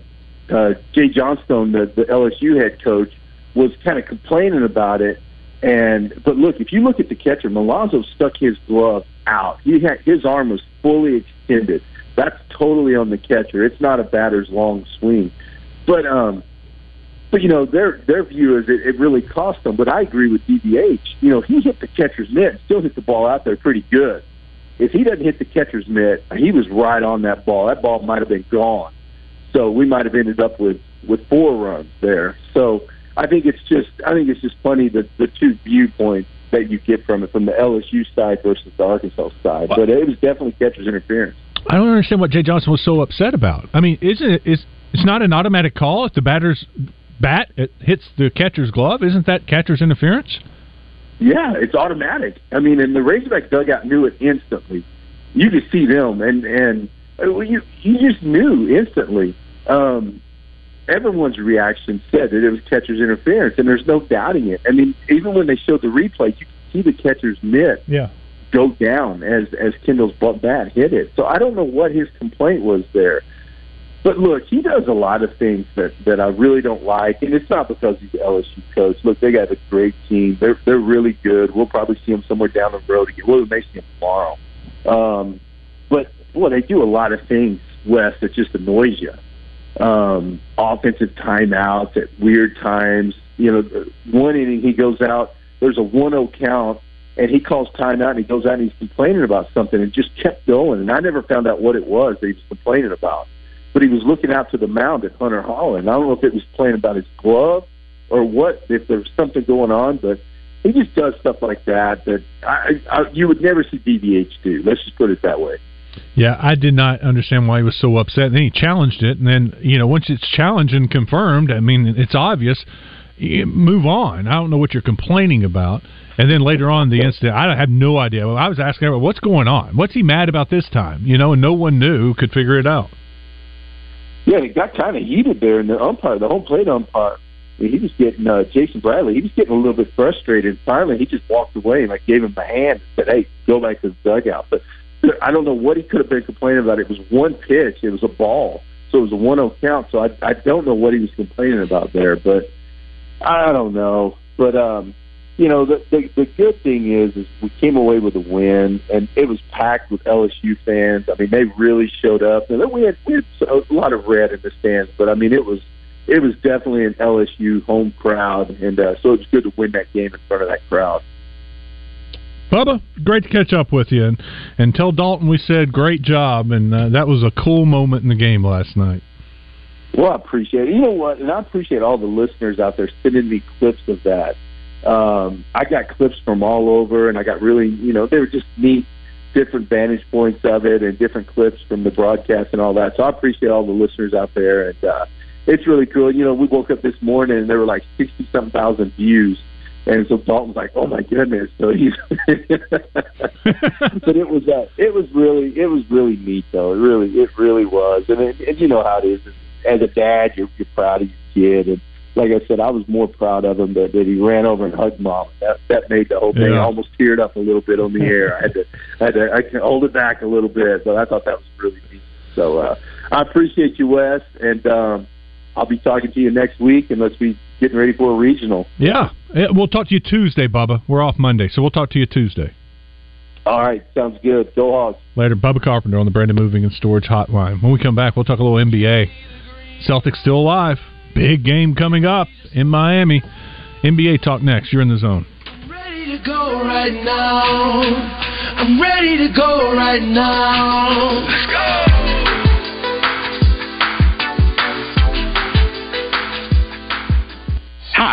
uh, Jay Johnson, the, the LSU head coach, was kind of complaining about it. And but look, if you look at the catcher, Milazzo stuck his glove out. He had his arm was fully extended. That's totally on the catcher. It's not a batter's long swing. But um, but you know their their view is it, it really cost them. But I agree with DVH. You know he hit the catcher's mitt, still hit the ball out there pretty good. If he doesn't hit the catcher's mitt, he was right on that ball. That ball might have been gone. So we might have ended up with with four runs there. So I think it's just I think it's just funny that the two viewpoints that you get from it from the LSU side versus the Arkansas side. But it was definitely catcher's interference. I don't understand what Jay Johnson was so upset about. I mean, isn't? It's it's not an automatic call if the batter's bat it hits the catcher's glove. Isn't that catcher's interference? Yeah, it's automatic. I mean, and the Razorback dugout knew it instantly. You could see them, and and uh, you you just knew instantly. Um, everyone's reaction said that it was catcher's interference, and there's no doubting it. I mean, even when they showed the replay, you could see the catcher's mitt Yeah. go down as as Kendall's butt bat hit it. So I don't know what his complaint was there. But look, he does a lot of things that that I really don't like, and it's not because he's the LSU coach. Look, they got a great team. They're they're really good. We'll probably see them somewhere down the road again. Well, we may see them tomorrow. Um, but boy, they do a lot of things, Wes, that just annoys you. Um, offensive timeouts at weird times. You know, one inning he goes out. There's a 1-0 count, and he calls timeout, and he goes out and he's complaining about something, and just kept going. And I never found out what it was that he was complaining about but he was looking out to the mound at Hunter Hollan. I don't know if it was playing about his glove or what, if there was something going on, but he just does stuff like that that I, I you would never see DVH do. Let's just put it that way. Yeah, I did not understand why he was so upset. And then he challenged it, and then you know once it's challenged and confirmed, I mean it's obvious. Move on. I don't know what you're complaining about. And then later on, the incident, I have no idea. I was asking everyone, what's going on? What's he mad about this time? You know, and no one knew could figure it out. Yeah, it got kind of heated there, and the umpire, the home plate umpire, I mean, he was getting uh, Jason Bradley. He was getting a little bit frustrated. Finally, he just walked away and like gave him a hand and said, "Hey, go back to the dugout." But I don't know what he could have been complaining about. It was one pitch. It was a ball, so it was a one-zero count. So I I don't know what he was complaining about there, but I don't know. But um, you know, the, the the good thing is, is we came away with a win, and it was packed with LSU fans. I mean, they really showed up. And then we had we had a lot of red in the stands, but I mean, it was it was definitely an LSU home crowd, and uh, so it was good to win that game in front of that crowd. Bubba, great to catch up with you, and, and tell Dalton we said great job, and uh, that was a cool moment in the game last night. Well, I appreciate it. You know what? And I appreciate all the listeners out there sending me clips of that. Um, I got clips from all over, and I got really, you know, they were just neat, different vantage points of it, and different clips from the broadcast and all that. So I appreciate all the listeners out there, and uh, it's really cool. You know, we woke up this morning and there were like sixty some thousand views. And so Dalton's like, "Oh my goodness!" So he's, but it was uh, it was really it was really neat though. It really it really was, and, it, and you know how it is. As a dad, you're you're proud of your kid, and like I said, I was more proud of him that, that he ran over and hugged mom. That that made the whole thing. Yeah. I almost teared up a little bit on the air. I had to I had to I can hold it back a little bit, but I thought that was really neat. So uh, I appreciate you, Wes, and um, I'll be talking to you next week, and let's be getting ready for a regional. Yeah. Yeah, We'll talk to you Tuesday, Bubba. We're off Monday, so we'll talk to you Tuesday. All right, sounds good. Go Hogs. Later, Bubba Carpenter on the Brandon Moving and Storage Hotline. When we come back, we'll talk a little NBA. Celtics still alive. Big game coming up in Miami. NBA talk next. You're in the zone. ready to go right now. I'm ready to go right now. Let's go.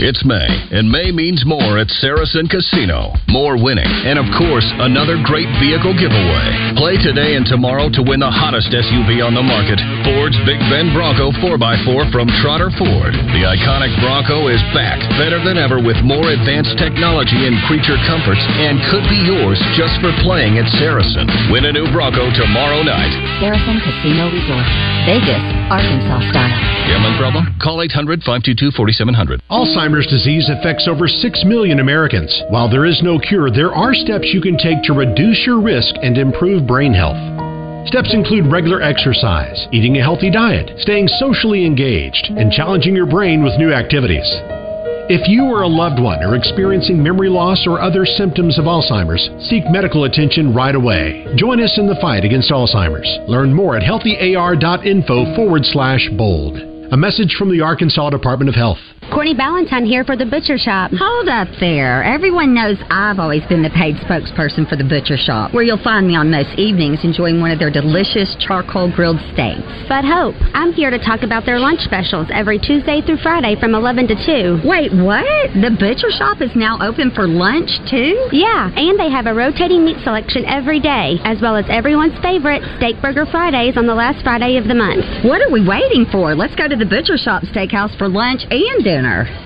It's May, and May means more at Saracen Casino. More winning, and of course, another great vehicle giveaway. Play today and tomorrow to win the hottest SUV on the market Ford's Big Bend Bronco 4x4 from Trotter Ford. The iconic Bronco is back, better than ever with more advanced technology and creature comforts, and could be yours just for playing at Saracen. Win a new Bronco tomorrow night. Saracen Casino Resort, Vegas, Arkansas style. Gambling problem? Call 800 522 4700. Alzheimer's disease affects over 6 million Americans. While there is no cure, there are steps you can take to reduce your risk and improve brain health. Steps include regular exercise, eating a healthy diet, staying socially engaged, and challenging your brain with new activities. If you or a loved one are experiencing memory loss or other symptoms of Alzheimer's, seek medical attention right away. Join us in the fight against Alzheimer's. Learn more at healthyar.info forward slash bold. A message from the Arkansas Department of Health. Courtney Ballantyne here for the Butcher Shop. Hold up there. Everyone knows I've always been the paid spokesperson for the Butcher Shop, where you'll find me on most evenings enjoying one of their delicious charcoal grilled steaks. But Hope, I'm here to talk about their lunch specials every Tuesday through Friday from 11 to 2. Wait, what? The Butcher Shop is now open for lunch, too? Yeah, and they have a rotating meat selection every day, as well as everyone's favorite Steak Burger Fridays on the last Friday of the month. What are we waiting for? Let's go to the Butcher Shop Steakhouse for lunch and dinner.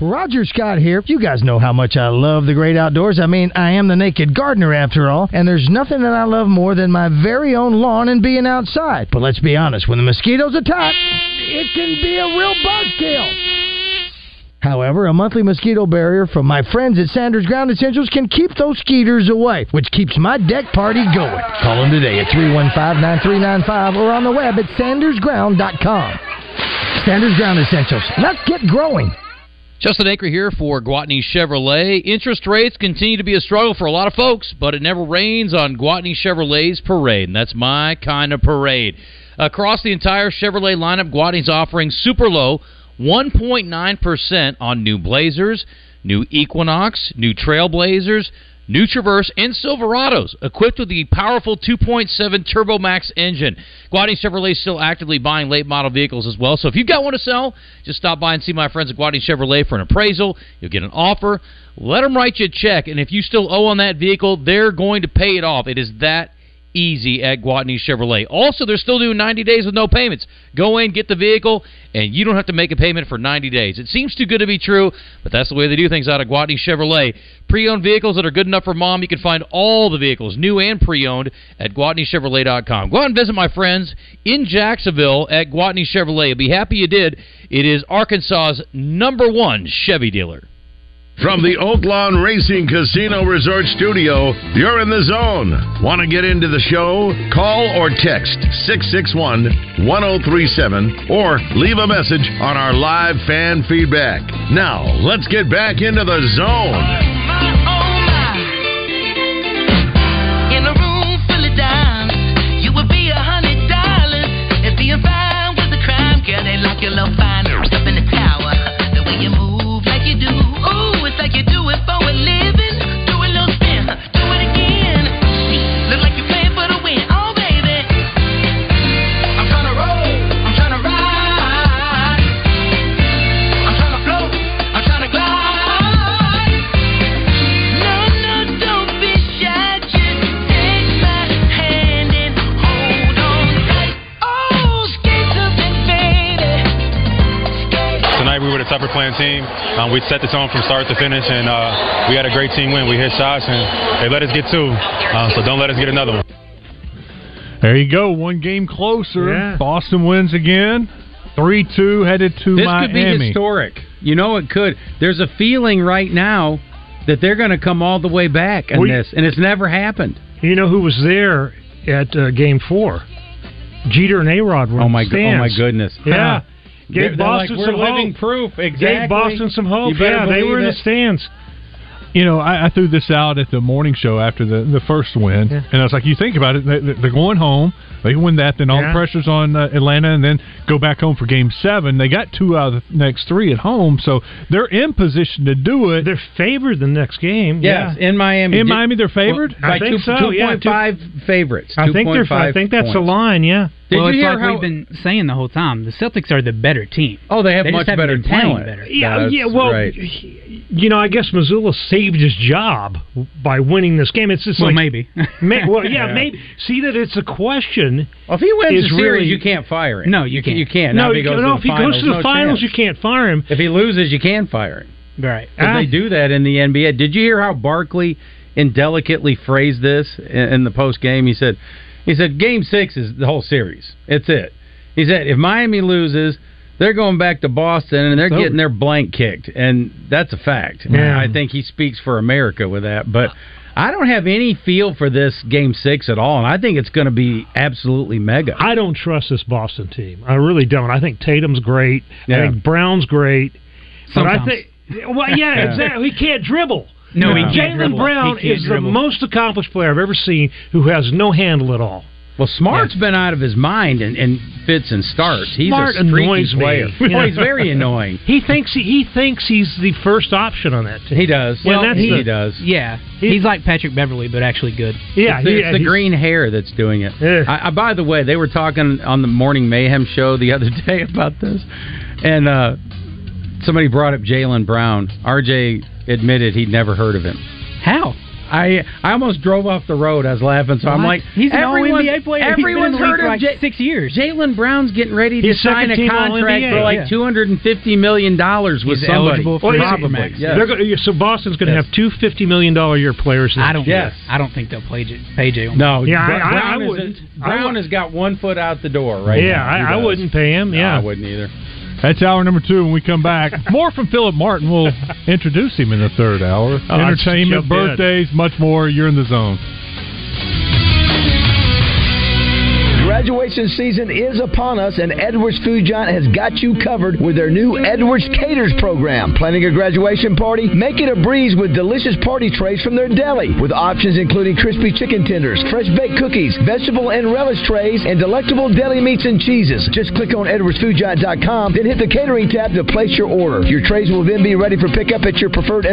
Roger Scott here. You guys know how much I love the great outdoors. I mean, I am the naked gardener after all, and there's nothing that I love more than my very own lawn and being outside. But let's be honest, when the mosquitoes attack, it can be a real buzzkill. However, a monthly mosquito barrier from my friends at Sanders Ground Essentials can keep those skeeters away, which keeps my deck party going. Call them today at 315-9395 or on the web at sandersground.com. Sanders Ground Essentials. Let's get growing. Justin Acree here for Gwatney Chevrolet. Interest rates continue to be a struggle for a lot of folks, but it never rains on Gwatney Chevrolet's parade, and that's my kind of parade. Across the entire Chevrolet lineup, Gwatney's offering super low 1.9% on new Blazers, new Equinox, new Trailblazers, new Traverse, and Silverados, equipped with the powerful 2.7 Turbo Max engine. Gwatney Chevrolet is still actively buying late model vehicles as well. So if you've got one to sell, just stop by and see my friends at Gwatney Chevrolet for an appraisal. You'll get an offer. Let them write you a check, and if you still owe on that vehicle, they're going to pay it off. It is that easy at Gwatney Chevrolet. Also, they're still doing 90 days with no payments. Go in, get the vehicle, and you don't have to make a payment for 90 days. It seems too good to be true, but that's the way they do things out of Gwatney Chevrolet. Pre-owned vehicles that are good enough for mom. You can find all the vehicles, new and pre-owned, at GwatneyChevrolet.com. Go out and visit my friends in Jacksonville at Gwatney Chevrolet. Be happy you did. It is Arkansas's number one Chevy dealer. From the Oaklawn Racing Casino Resort Studio, you're in the zone. Want to get into the show? Call or text 661 1037 or leave a message on our live fan feedback. Now, let's get back into the zone. In a lock your love tougher playing team. Um, we set the tone from start to finish, and uh, we had a great team win. We hit shots, and they let us get two, um, so don't let us get another one. There you go, one game closer. Yeah. Boston wins again. 3 2 headed to This Miami. could be historic. You know it could. There's a feeling right now that they're going to come all the way back in Well, this, and it's never happened. You know who was there at uh, Game Four? Jeter and Arod were. Oh in my the go- oh my goodness. Yeah, They're- gave they're like, Boston "We're some living hope. proof." Gave Boston some hope. Yeah, they were in it. the stands. You know, I, I threw this out at the morning show after the the first win, and I was like, "You think about it? they- They're going home. They win that. Then all Yeah. the pressure's on uh, Atlanta, and then go back home for Game Seven. They got two out of the next three at home, so they're in position to do it. They're favored the next game. Yes, yeah. in Miami. In Miami, they're favored. By I think two, so, yeah, 2.5 favorites. I think they're. I think that's the points. line. Yeah. Did well, you it's hear like how we've been saying the whole time. The Celtics are the better team. Oh, they have They much just better talent. better. Yeah, That's yeah. Well, right. You know, I guess Mazzulla saved his job by winning this game. It's just Well, like maybe. may, well, yeah, Yeah. maybe. See that it's a question. Well, if he wins the series, really- you can't fire him. No, you can't. You can't. No, if he you- goes no, to if the he finals, goes to the no finals, chance. you can't fire him. If he loses, you can fire him. Right. Ah. they do that in the NBA. Did you hear how Barkley indelicately phrased this in, in the post game? He said, "He said Game Six is the whole series. It's it." He said, "If Miami loses." They're going back to Boston and they're It's getting their blank kicked, and that's a fact. Yeah. I think he speaks for America with that. But I don't have any feel for this Game Six at all, and I think it's going to be absolutely mega. I don't trust this Boston team. I really don't. I think Tatum's great. Yeah. I think Brown's great. But I think, well, yeah, Yeah. exactly. He can't dribble. No, he Jaylen can't dribble. Brown He can't is dribble. the most accomplished player I've ever seen who has no handle at all. Well, Smart's been out of his mind and, and fits and starts. He's Smart a annoys me. player. Oh, he's very annoying. He thinks he, he thinks he's the first option on that team. He does. Well, Well, that's he the- does. Yeah, he's like Patrick Beverley, but actually good. Yeah, it's the, he- it's the he's- green hair that's doing it. Yeah. I, I, by the way, they were talking on the Morning Mayhem show the other day about this, and uh, somebody brought up Jaylen Brown. RJ admitted he'd never heard of him. How? I I almost drove off the road. I was laughing, so I'm like, he's an everyone- All-NBA player. In Everyone's the league heard for of like J- six years. Jaylen Brown's getting ready to He's sign a contract for like yeah. two hundred and fifty million dollars with He's somebody. eligible for Well, the yeah, Supermax. Yes. Go- so Boston's going to Yes. have two fifty million dollar year players. I don't. Yes. I don't think they'll play J- pay Jaylen. No, Yeah, I- I- Brown, I wouldn't. I Brown would- has got one foot out the door right yeah, now. He I, I wouldn't pay him. No, Yeah, I wouldn't either. That's hour number two. When we come back, more from Philip Martin. We'll introduce him in the third hour. Oh, Entertainment, jumped in. birthdays, much more. You're in the zone. Graduation season is upon us, and Edwards Food Giant has got you covered with their new Edwards Caters program. Planning a graduation party? Make it a breeze with delicious party trays from their deli, with options including crispy chicken tenders, fresh baked cookies, vegetable and relish trays, and delectable deli meats and cheeses. Just click on EdwardsFoodGiant.com, then hit the catering tab to place your order. Your trays will then be ready for pickup at your preferred Edwards